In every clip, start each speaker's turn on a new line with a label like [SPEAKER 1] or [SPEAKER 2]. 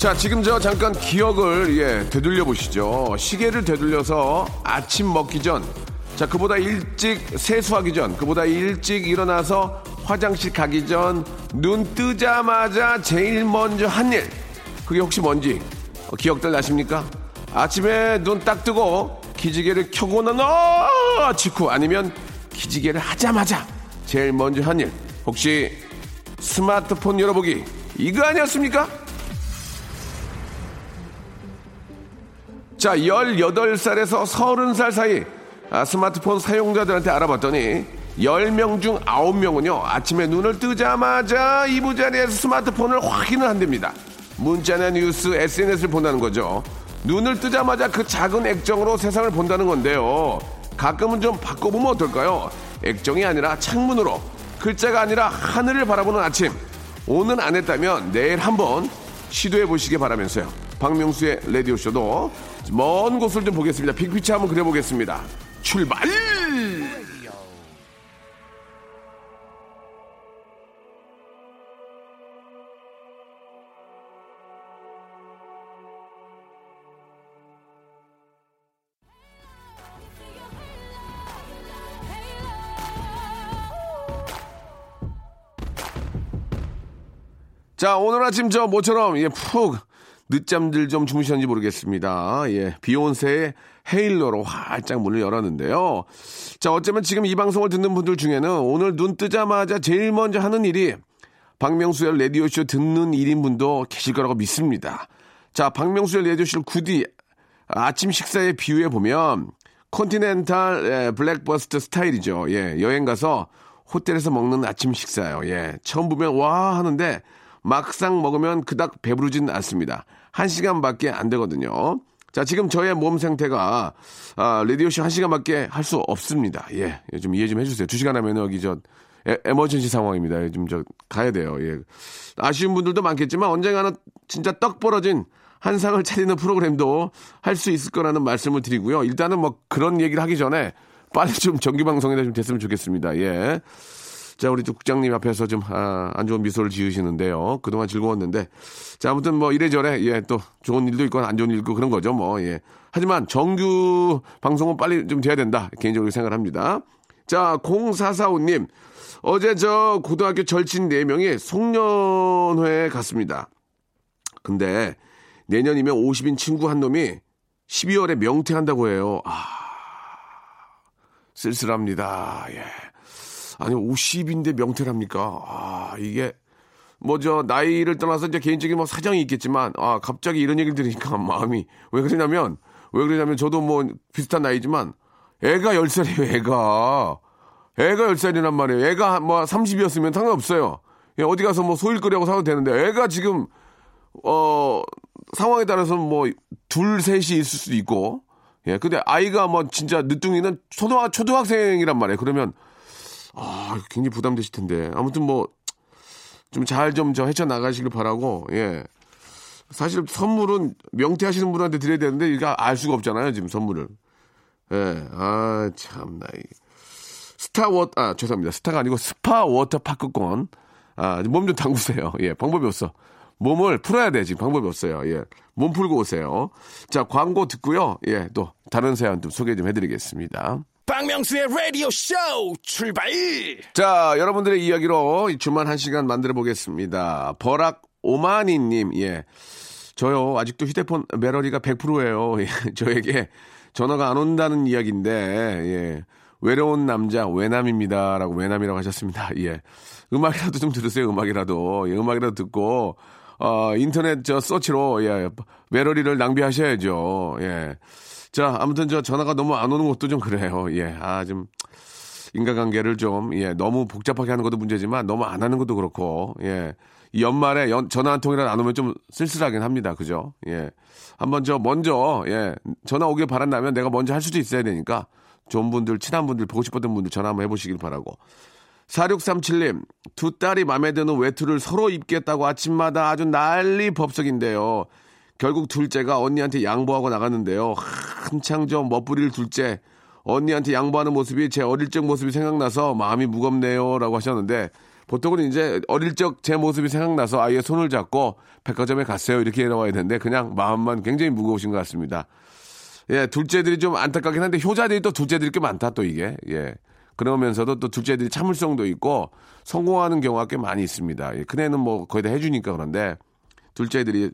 [SPEAKER 1] 자 지금 저 잠깐 기억을 예 되돌려 보시죠. 시계를 되돌려서 아침 먹기 전 자 그보다 일찍 세수하기 전 그보다 일찍 일어나서 화장실 가기 전 눈 뜨자마자 제일 먼저 한 일. 그게 혹시 뭔지 어, 기억들 나십니까? 아침에 눈 딱 뜨고 기지개를 켜고는 어 직후 아니면 기지개를 하자마자 제일 먼저 한 일. 혹시 스마트폰 열어보기 이거 아니었습니까? 자, 18살에서 30살 사이 아, 스마트폰 사용자들한테 알아봤더니 10명 중 9명은요, 아침에 눈을 뜨자마자 이부자리에서 스마트폰을 확인을 한답니다. 문자나 뉴스, SNS를 본다는 거죠. 눈을 뜨자마자 그 작은 액정으로 세상을 본다는 건데요. 가끔은 좀 바꿔보면 어떨까요? 액정이 아니라 창문으로, 글자가 아니라 하늘을 바라보는 아침. 오늘 안 했다면 내일 한번 시도해 보시기 바라면서요. 박명수의 라디오쇼도 먼 곳을 좀 보겠습니다. 빅피치 한번 그려보겠습니다. 출발! 자, 오늘 아침 저 모처럼 예, 푹 늦잠들 좀 주무셨는지 모르겠습니다. 예, 비욘세의 Halo로 활짝 문을 열었는데요. 자, 어쩌면 지금 이 방송을 듣는 분들 중에는 오늘 눈 뜨자마자 제일 먼저 하는 일이 박명수의 라디오쇼 듣는 1인 분도 계실 거라고 믿습니다. 자, 박명수의 라디오쇼 9디 아침 식사에 비유해 보면 continental 예, breakfast 스타일이죠. 예, 여행 가서 호텔에서 먹는 아침 식사예요. 예, 처음 보면 와 하는데 막상 먹으면 그닥 배부르진 않습니다. 한 시간밖에 안 되거든요. 자, 지금 저의 몸 상태가, 아, 라디오쇼 한 시간밖에 할 수 없습니다. 예, 예, 좀 이해 좀 해주세요. 두 시간 하면 여기 저, 에, 에머전시 상황입니다. 예, 좀 저, 가야 돼요. 예. 아쉬운 분들도 많겠지만 언젠가는 진짜 떡 벌어진 한 상을 차리는 프로그램도 할 수 있을 거라는 말씀을 드리고요. 일단은 뭐 그런 얘기를 하기 전에 빨리 좀 정규 방송에다 좀 됐으면 좋겠습니다. 예. 자, 우리 또 국장님 앞에서 좀, 아, 안 좋은 미소를 지으시는데요. 그동안 즐거웠는데. 자, 아무튼 뭐 이래저래, 예, 또 좋은 일도 있고 안 좋은 일도 있고 그런 거죠, 뭐, 예. 하지만 정규 방송은 빨리 좀 돼야 된다. 개인적으로 생각을 합니다. 자, 0445님. 어제 저 고등학교 절친 4명이 송년회에 갔습니다. 근데 내년이면 50인 친구 한 놈이 12월에 명퇴한다고 해요. 아, 쓸쓸합니다. 예. 아니 50인데 명퇴랍니까? 아 이게 뭐 저 나이를 떠나서 이제 개인적인 뭐 사정이 있겠지만 아 갑자기 이런 얘기를 들으니까 마음이 왜 그러냐면 왜 그러냐면 저도 뭐 비슷한 나이지만 애가 10살이에요 애가. 애가 10살이란 말이에요. 애가 뭐 30이었으면 상관없어요. 예, 어디 가서 뭐 소일 끓여고 사도 되는데 애가 지금 어 상황에 따라서 뭐 둘 셋이 있을 수도 있고 예 근데 아이가 뭐 진짜 늦둥이는 초등학 초등학생이란 말이에요. 그러면 아, 굉장히 부담되실 텐데. 아무튼 뭐, 좀 잘 좀 저 헤쳐나가시길 바라고, 예. 사실 선물은 명퇴하시는 분한테 드려야 되는데, 이거 알 수가 없잖아요, 지금 선물을. 예, 아, 참나. 이 스타워, 아, 죄송합니다. 스타가 아니고 스파 워터파크권. 아, 몸 좀 담그세요. 예, 방법이 없어. 몸을 풀어야 돼, 지금 방법이 없어요. 예. 몸 풀고 오세요. 자, 광고 듣고요. 예, 또 다른 사연 좀 소개 좀 해드리겠습니다.
[SPEAKER 2] 박명수의 라디오 쇼 출발.
[SPEAKER 1] 자, 여러분들의 이야기로 이 주말 한 시간 만들어 보겠습니다. 버락 오마니님, 예. 저요, 아직도 휴대폰 배터리가 100%예요. 예, 저에게 전화가 안 온다는 이야기인데, 예. 외로운 남자, 외남입니다. 라고 외남이라고 하셨습니다. 예. 음악이라도 좀 들으세요, 음악이라도. 예, 음악이라도 듣고, 어, 인터넷 저 서치로, 예, 배터리를 낭비하셔야죠. 예. 자, 아무튼 저 전화가 너무 안 오는 것도 좀 그래요. 예. 아, 좀 인간관계를 좀, 예, 너무 복잡하게 하는 것도 문제지만 너무 안 하는 것도 그렇고, 예. 이 연말에 연, 전화 한 통이라도 안 오면 좀 쓸쓸하긴 합니다. 그죠? 예. 한번 저 먼저, 예, 전화 오길 바란다면 내가 먼저 할 수도 있어야 되니까 좋은 분들, 친한 분들, 보고 싶었던 분들 전화 한번 해 보시길 바라고. 4637님, 두 딸이 마음에 드는 외투를 서로 입겠다고 아침마다 아주 난리 법석인데요. 결국 둘째가 언니한테 양보하고 나갔는데요. 한창 좀 멋부릴 둘째, 언니한테 양보하는 모습이 제 어릴 적 모습이 생각나서 마음이 무겁네요. 라고 하셨는데, 보통은 이제 어릴 적 제 모습이 생각나서 아이의 손을 잡고 백화점에 갔어요. 이렇게 나와야 되는데, 그냥 마음만 굉장히 무거우신 것 같습니다. 예, 둘째들이 좀 안타깝긴 한데, 효자들이 또 둘째들이 꽤 많다, 또 이게. 예. 그러면서도 또 둘째들이 참을성도 있고, 성공하는 경우가 꽤 많이 있습니다. 예, 큰애는 뭐 거의 다 해주니까 그런데, 둘째들이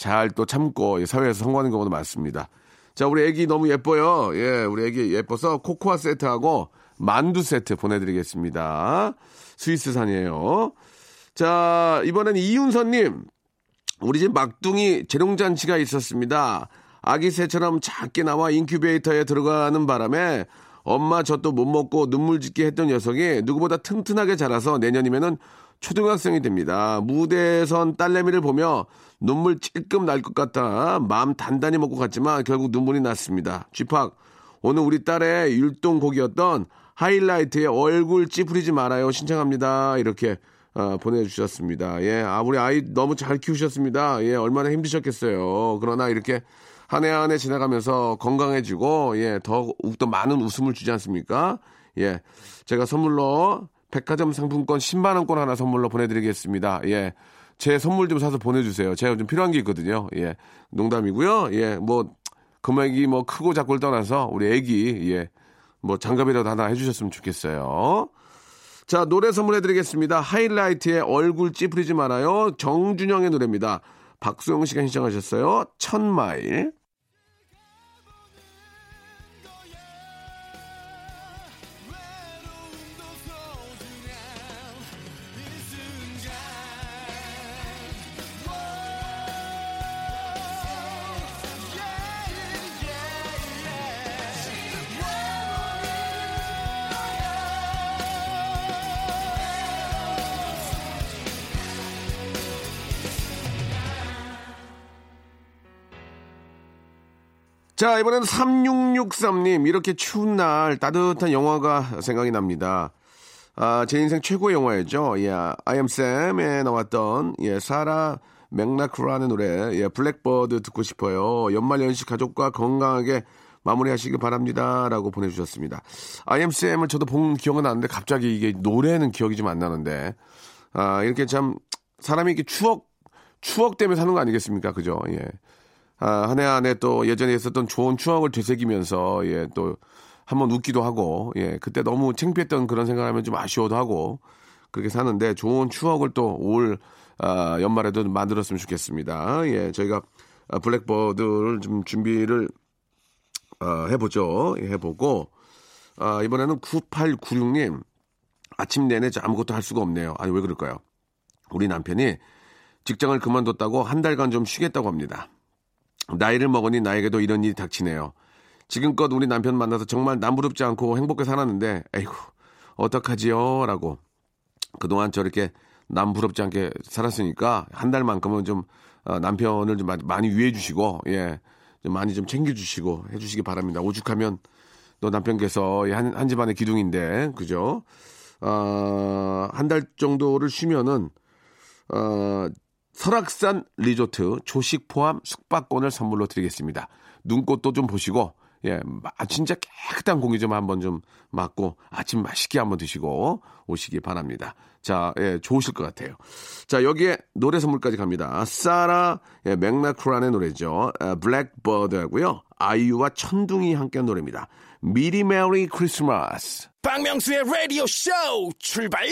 [SPEAKER 1] 잘 또 참고 사회에서 성공하는 경우도 많습니다. 자, 우리 애기 너무 예뻐요. 예, 우리 애기 예뻐서 코코아 세트하고 만두 세트 보내드리겠습니다. 스위스산이에요. 자, 이번엔 이윤선님. 우리 집 막둥이 재롱잔치가 있었습니다. 아기 새처럼 작게 나와 인큐베이터에 들어가는 바람에 엄마 저 또 못 먹고 눈물 짓게 했던 녀석이 누구보다 튼튼하게 자라서 내년이면은 초등학생이 됩니다. 무대에선 딸내미를 보며 눈물 찔끔 날 것 같아 마음 단단히 먹고 갔지만 결국 눈물이 났습니다. 쥐팍 오늘 우리 딸의 율동곡이었던 하이라이트의 얼굴 찌푸리지 말아요 신청합니다. 이렇게 어, 보내주셨습니다. 예, 아 우리 아이 너무 잘 키우셨습니다. 예, 얼마나 힘드셨겠어요. 그러나 이렇게 한 해 한 해 지나가면서 건강해지고 예, 더, 더 많은 웃음을 주지 않습니까? 예, 제가 선물로 백화점 상품권 10만 원권 하나 선물로 보내드리겠습니다. 예. 제 선물 좀 사서 보내주세요. 제가 좀 필요한 게 있거든요. 예. 농담이고요. 예. 뭐, 금액이 뭐 크고 작고를 떠나서 우리 애기, 예. 뭐 장갑이라도 하나 해주셨으면 좋겠어요. 자, 노래 선물해드리겠습니다. 하이라이트의 얼굴 찌푸리지 말아요. 정준영의 노래입니다. 박수영 씨가 신청하셨어요. 천마일. 자, 이번엔 3663님. 이렇게 추운 날 따뜻한 영화가 생각이 납니다. 아, 제 인생 최고의 영화였죠. 예, I am Sam에 나왔던, 예, 사라 맥라크라는 노래, 예, 블랙버드 듣고 싶어요. 연말연시 가족과 건강하게 마무리하시길 바랍니다. 라고 보내주셨습니다. I am Sam을 저도 본 기억은 나는데 갑자기 이게 노래는 기억이 좀 안 나는데, 아, 이렇게 참, 사람이 이렇게 추억, 추억 때문에 사는 거 아니겠습니까? 그죠? 예. 아, 한 해 한 해 또 예전에 있었던 좋은 추억을 되새기면서 예, 또 한번 웃기도 하고 예, 그때 너무 창피했던 그런 생각하면 좀 아쉬워도 하고 그렇게 사는데 좋은 추억을 또올 아, 연말에도 만들었으면 좋겠습니다. 예, 저희가 아, 블랙버드를 좀 준비를 어, 해보죠. 예, 해보고 아, 이번에는 9896님 아침 내내 아무것도 할 수가 없네요. 아니 왜 그럴까요? 우리 남편이 직장을 그만뒀다고 한 달간 좀 쉬겠다고 합니다. 나이를 먹으니 나에게도 이런 일이 닥치네요. 지금껏 우리 남편 만나서 정말 남부럽지 않고 행복하게 살았는데, 에이구, 어떡하지요? 라고. 그동안 저렇게 남부럽지 않게 살았으니까, 한 달만큼은 좀, 어, 남편을 좀 많이 위해 주시고, 예, 좀 많이 좀 챙겨 주시고 해 주시기 바랍니다. 오죽하면 또 남편께서 한, 한 집안의 기둥인데, 그죠? 어, 한 달 정도를 쉬면은, 어, 설악산 리조트 조식 포함 숙박권을 선물로 드리겠습니다. 눈꽃도 좀 보시고 예, 진짜 깨끗한 공기 좀 한번 좀 맞고 아침 맛있게 한번 드시고 오시기 바랍니다. 자, 예, 좋으실 것 같아요. 자, 여기에 노래 선물까지 갑니다. 사라 예, 맥나크란의 노래죠. 블랙버드하고요. 아이유와 천둥이 함께한 노래입니다. 미리 메리 크리스마스.
[SPEAKER 2] 박명수의 라디오 쇼 출발!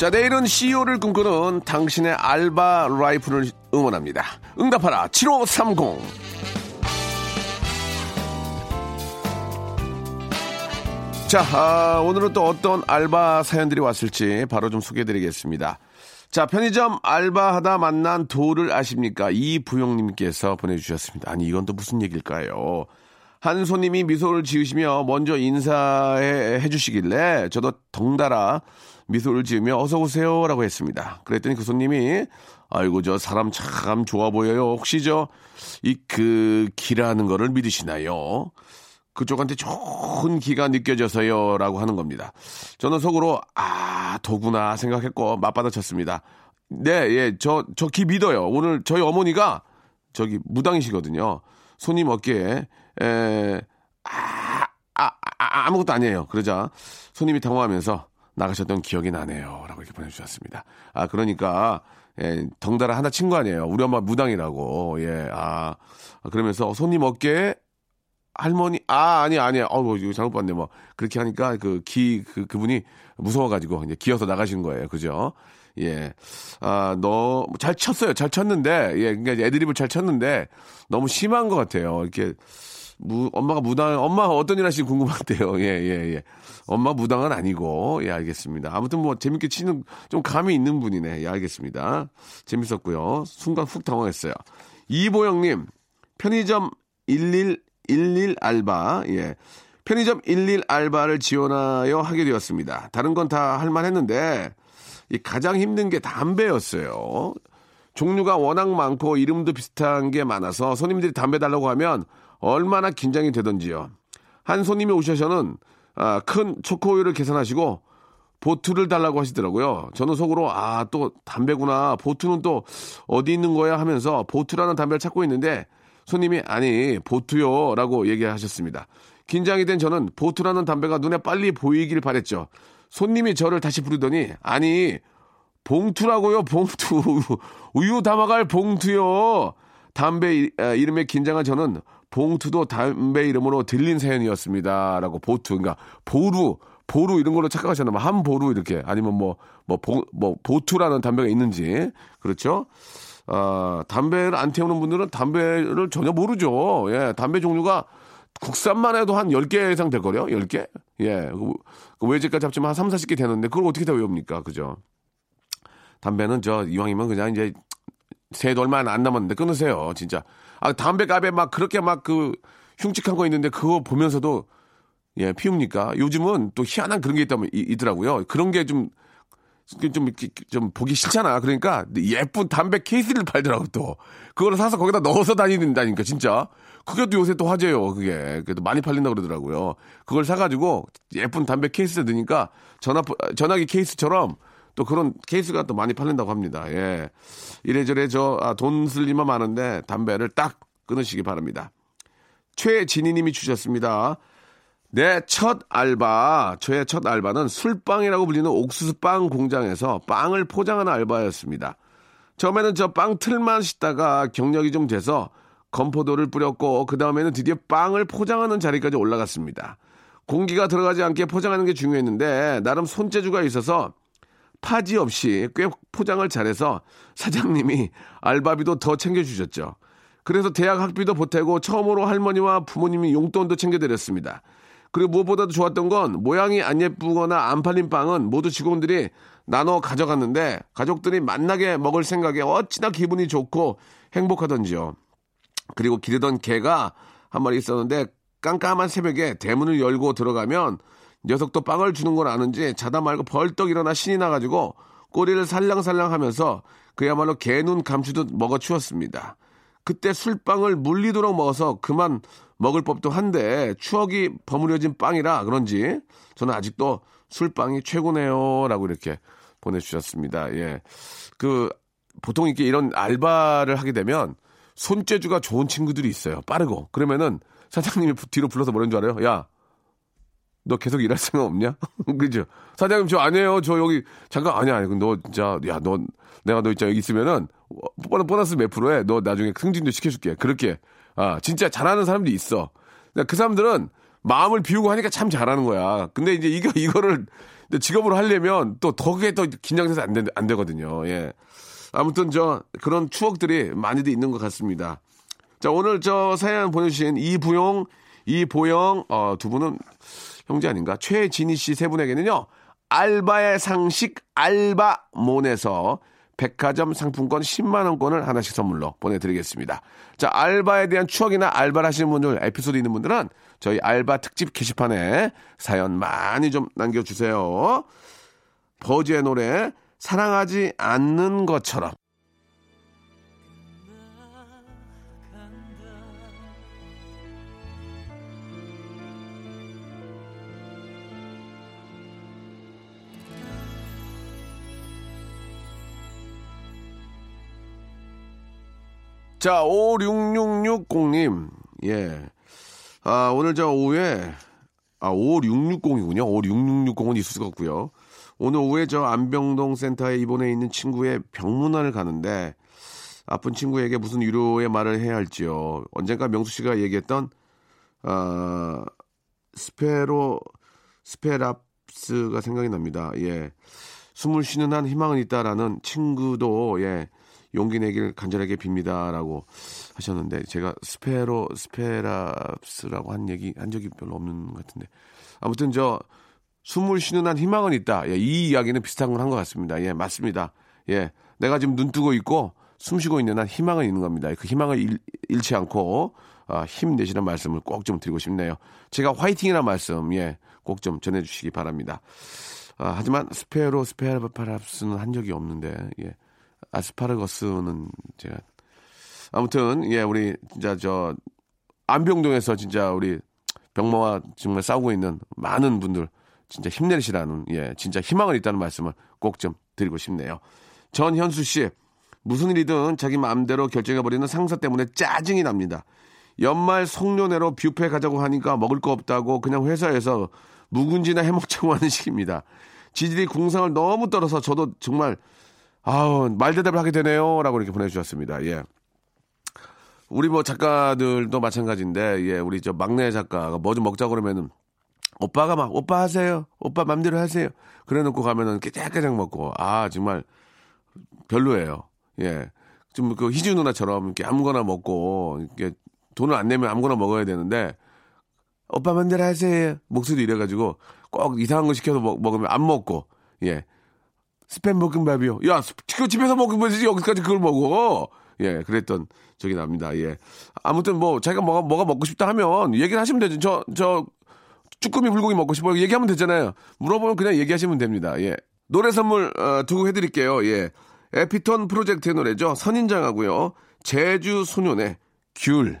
[SPEAKER 1] 자, 내일은 CEO를 꿈꾸는 당신의 알바 라이프를 응원합니다. 응답하라 7530. 자, 아, 오늘은 또 어떤 알바 사연들이 왔을지 바로 좀 소개해 드리겠습니다. 자, 편의점 알바하다 만난 도를 아십니까? 이부용님께서 보내주셨습니다. 아니, 이건 또 무슨 얘기일까요? 한 손님이 미소를 지으시며 먼저 인사해 주시길래 저도 덩달아 미소를 지으며 어서 오세요라고 했습니다. 그랬더니 그 손님이 아이고 저 사람 참 좋아 보여요. 혹시 저 이 그 기라는 거를 믿으시나요? 그쪽한테 좋은 기가 느껴져서요라고 하는 겁니다. 저는 속으로 아 도구나 생각했고 맞받아쳤습니다. 네, 예, 저 저 기 믿어요. 오늘 저희 어머니가 저기 무당이시거든요. 손님 어깨에 에, 아, 아, 아, 아무것도 아니에요. 그러자 손님이 당황하면서 나가셨던 기억이 나네요. 라고 이렇게 보내주셨습니다. 아, 그러니까, 예, 덩달아 하나 친 거 아니에요. 우리 엄마 무당이라고. 예, 아, 그러면서 손님 어깨에 할머니, 아, 아니, 아니, 어우, 이거 잘못 봤네, 뭐. 그렇게 하니까 그 기, 그, 그분이 무서워가지고 이제 기어서 나가신 거예요. 그죠? 예. 아, 너, 잘 쳤어요. 잘 쳤는데, 예, 그러니까 애드립을 잘 쳤는데, 너무 심한 것 같아요. 이렇게, 무, 엄마가 무당, 엄마가 어떤 일 하시는지 궁금한데요. 예, 예, 예. 엄마 무당은 아니고, 예, 알겠습니다. 아무튼 뭐, 재밌게 치는, 좀 감이 있는 분이네. 예, 알겠습니다. 재밌었고요. 순간 훅 당황했어요. 이보영님, 편의점 11, 11 알바, 예. 편의점 11 알바를 지원하여 하게 되었습니다. 다른 건 다 할만 했는데, 이 가장 힘든 게 담배였어요. 종류가 워낙 많고 이름도 비슷한 게 많아서 손님들이 담배 달라고 하면 얼마나 긴장이 되던지요. 한 손님이 오셔서는 아, 큰 초코우유를 계산하시고 보트를 달라고 하시더라고요. 저는 속으로 아 또 담배구나. 보트는 또 어디 있는 거야 하면서 보트라는 담배를 찾고 있는데 손님이 아니 보트요라고 얘기하셨습니다. 긴장이 된 저는 보트라는 담배가 눈에 빨리 보이길 바랬죠. 손님이 저를 다시 부르더니 아니 봉투라고요 봉투 우유 담아갈 봉투요. 담배 아, 이름에 긴장한 저는 봉투도 담배 이름으로 들린 사연이었습니다. 라고 보투, 그러니까 보루, 보루 이런 걸로 착각하셨나 봐. 한 보루 이렇게. 아니면 뭐, 뭐, 보, 뭐, 보투라는 담배가 있는지. 그렇죠? 아, 담배를 안 태우는 분들은 담배를 전혀 모르죠. 예, 담배 종류가 국산만 해도 한 10개 이상 될거요 10개? 예. 그, 그 외제까지 합치면 한 3, 40개 되는데 그걸 어떻게 다 외웁니까? 그죠? 담배는 저 이왕이면 그냥 이제 새도 얼마 안 남았는데 끊으세요. 진짜. 아, 담배갑에 막 그렇게 막 그 흉측한 거 있는데 그거 보면서도 예, 피웁니까? 요즘은 또 희한한 그런 게 있다면 이, 있더라고요. 그런 게 좀 좀, 좀 보기 싫잖아. 그러니까 예쁜 담배 케이스를 팔더라고 또. 그거를 사서 거기다 넣어서 다니는다니까 진짜. 그게 또 요새 또 화제예요. 그게. 그래도 많이 팔린다 그러더라고요. 그걸 사가지고 예쁜 담배 케이스에 넣으니까 전화, 전화기 케이스처럼 또 그런 케이스가 또 많이 팔린다고 합니다. 예. 이래저래 저돈 아, 쓸 일만 많은데 담배를 딱 끊으시기 바랍니다. 최진희 님이 주셨습니다. 내 첫 알바, 저의 첫 알바는 술빵이라고 불리는 옥수수빵 공장에서 빵을 포장하는 알바였습니다. 처음에는 저 빵 틀만 씻다가 경력이 좀 돼서 건포도를 뿌렸고 그 다음에는 드디어 빵을 포장하는 자리까지 올라갔습니다. 공기가 들어가지 않게 포장하는 게 중요했는데 나름 손재주가 있어서 파지 없이 꽤 포장을 잘해서 사장님이 알바비도 더 챙겨주셨죠. 그래서 대학 학비도 보태고 처음으로 할머니와 부모님이 용돈도 챙겨드렸습니다. 그리고 무엇보다도 좋았던 건 모양이 안 예쁘거나 안 팔린 빵은 모두 직원들이 나눠 가져갔는데 가족들이 만나게 먹을 생각에 어찌나 기분이 좋고 행복하던지요. 그리고 기르던 개가 한 마리 있었는데 깜깜한 새벽에 대문을 열고 들어가면 녀석도 빵을 주는 걸 아는지 자다 말고 벌떡 일어나 신이 나가지고 꼬리를 살랑살랑 하면서 그야말로 개눈 감추듯 먹어 치웠습니다. 그때 술빵을 물리도록 먹어서 그만 먹을 법도 한데 추억이 버무려진 빵이라 그런지 저는 아직도 술빵이 최고네요. 라고 이렇게 보내주셨습니다. 예. 그, 보통 이렇게 이런 알바를 하게 되면 손재주가 좋은 친구들이 있어요. 빠르고. 그러면은 사장님이 뒤로 불러서 뭐라는 줄 알아요? 야, 너 계속 일할 생각 없냐? 그죠? 사장님 저 아니에요. 저 여기 잠깐 아니야. 아니, 너 진짜 야 너 내가 너 진짜 여기 있으면은 보너스 몇 프로에 너 나중에 승진도 시켜줄게. 그렇게 아 진짜 잘하는 사람들이 있어. 그 사람들은 마음을 비우고 하니까 참 잘하는 거야. 근데 이제 이거 이거를 직업으로 하려면 또 더 그게 더 긴장돼서 안, 되, 안 되거든요. 예. 아무튼 저 그런 추억들이 많이들 있는 것 같습니다. 자 오늘 저 사연 보내주신 이부용, 이보영 어, 두 분은 형제 아닌가? 최진희 씨 세 분에게는요. 알바의 상식 알바몬에서 백화점 상품권 10만 원권을 하나씩 선물로 보내드리겠습니다. 자 알바에 대한 추억이나 알바를 하시는 분들 에피소드 있는 분들은 저희 알바 특집 게시판에 사연 많이 좀 남겨주세요. 버즈의 노래 사랑하지 않는 것처럼 자, 56660님. 예. 아, 오늘 저 오후에, 아, 5660이군요. 56660은 있을 수가 없고요. 오늘 오후에 저 안병동 센터에 입원해 있는 친구의 병문안을 가는데, 아픈 친구에게 무슨 위로의 말을 해야 할지요. 언젠가 명수 씨가 얘기했던, 아, 스페로, 스페랍스가 생각이 납니다. 예. 숨을 쉬는 한 희망은 있다라는 친구도, 예. 용기 내길 간절하게 빕니다라고 하셨는데 제가 스페로 스페라스라고 한 얘기 한 적이 별로 없는 것 같은데 아무튼 저 숨을 쉬는 한 희망은 있다. 예, 이 이야기는 비슷한 걸 한 것 같습니다. 예, 맞습니다. 예, 내가 지금 눈 뜨고 있고 숨 쉬고 있는 한 희망은 있는 겁니다. 그 희망을 잃, 잃지 않고 아, 힘내시는 말씀을 꼭 좀 드리고 싶네요. 제가 화이팅이라는 말씀 예, 꼭 좀 전해주시기 바랍니다. 아, 하지만 스페로 스페라파랍스는 한 적이 없는데 예. 아스파라거스는 제가 아무튼 예 우리 진짜 저 안병동에서 진짜 우리 병마와 정말 싸우고 있는 많은 분들 진짜 힘내시라는 예 진짜 희망을 있다는 말씀을 꼭 좀 드리고 싶네요. 전현수 씨 무슨 일이든 자기 마음대로 결정해 버리는 상사 때문에 짜증이 납니다. 연말 송년회로 뷔페 가자고 하니까 먹을 거 없다고 그냥 회사에서 묵은지나 해먹자고 하는 식입니다. 지질이 궁상을 너무 떨어서 저도 정말 아우, 말 대답을 하게 되네요. 라고 이렇게 보내주셨습니다. 예. 우리 뭐 작가들도 마찬가지인데, 예, 우리 저 막내 작가가 뭐 좀 먹자 그러면은, 오빠가 막, 오빠 하세요. 오빠 맘대로 하세요. 그래 놓고 가면은 깨작깨작 먹고, 아, 정말 별로예요. 예. 좀 그 희주 누나처럼 이렇게 아무거나 먹고, 이렇게 돈을 안 내면 아무거나 먹어야 되는데, 오빠 맘대로 하세요. 목소리 이래가지고 꼭 이상한 거 시켜서 먹, 먹으면 안 먹고, 예. 스팸 볶음밥이요. 야, 그 집에서 먹으면 되지 여기까지 그걸 먹어. 예, 그랬던 적이 납니다. 예. 아무튼 뭐 자기가 뭐가 뭐가 먹고 싶다 하면 얘기를 하시면 되죠. 저 저 쭈꾸미 불고기 먹고 싶어요. 얘기하면 되잖아요. 물어보면 그냥 얘기하시면 됩니다. 예. 노래 선물 어, 두고 해드릴게요. 예. 에피톤 프로젝트의 노래죠. 선인장하고요. 제주 소년의 귤.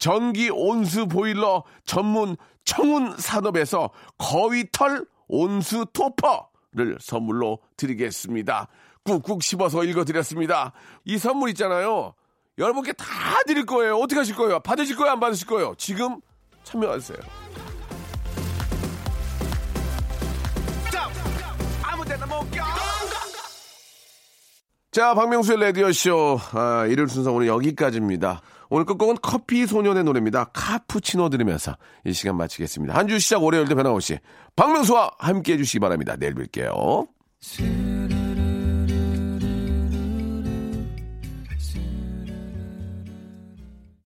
[SPEAKER 1] 전기 온수 보일러 전문 청운 산업에서 거위털 온수 토퍼를 선물로 드리겠습니다. 꾹꾹 씹어서 읽어드렸습니다. 이 선물 있잖아요. 여러분께 다 드릴 거예요. 어떻게 하실 거예요? 받으실 거예요? 안 받으실 거예요? 지금 참여하세요. 자, 박명수의 라디오쇼. 아, 일요일 순서 오늘 여기까지입니다. 오늘 끝곡은 커피 소년의 노래입니다. 카푸치노 들으면서 이 시간 마치겠습니다. 한 주 시작 월요일도 변함없이 박명수와 함께 해주시기 바랍니다. 내일 뵐게요.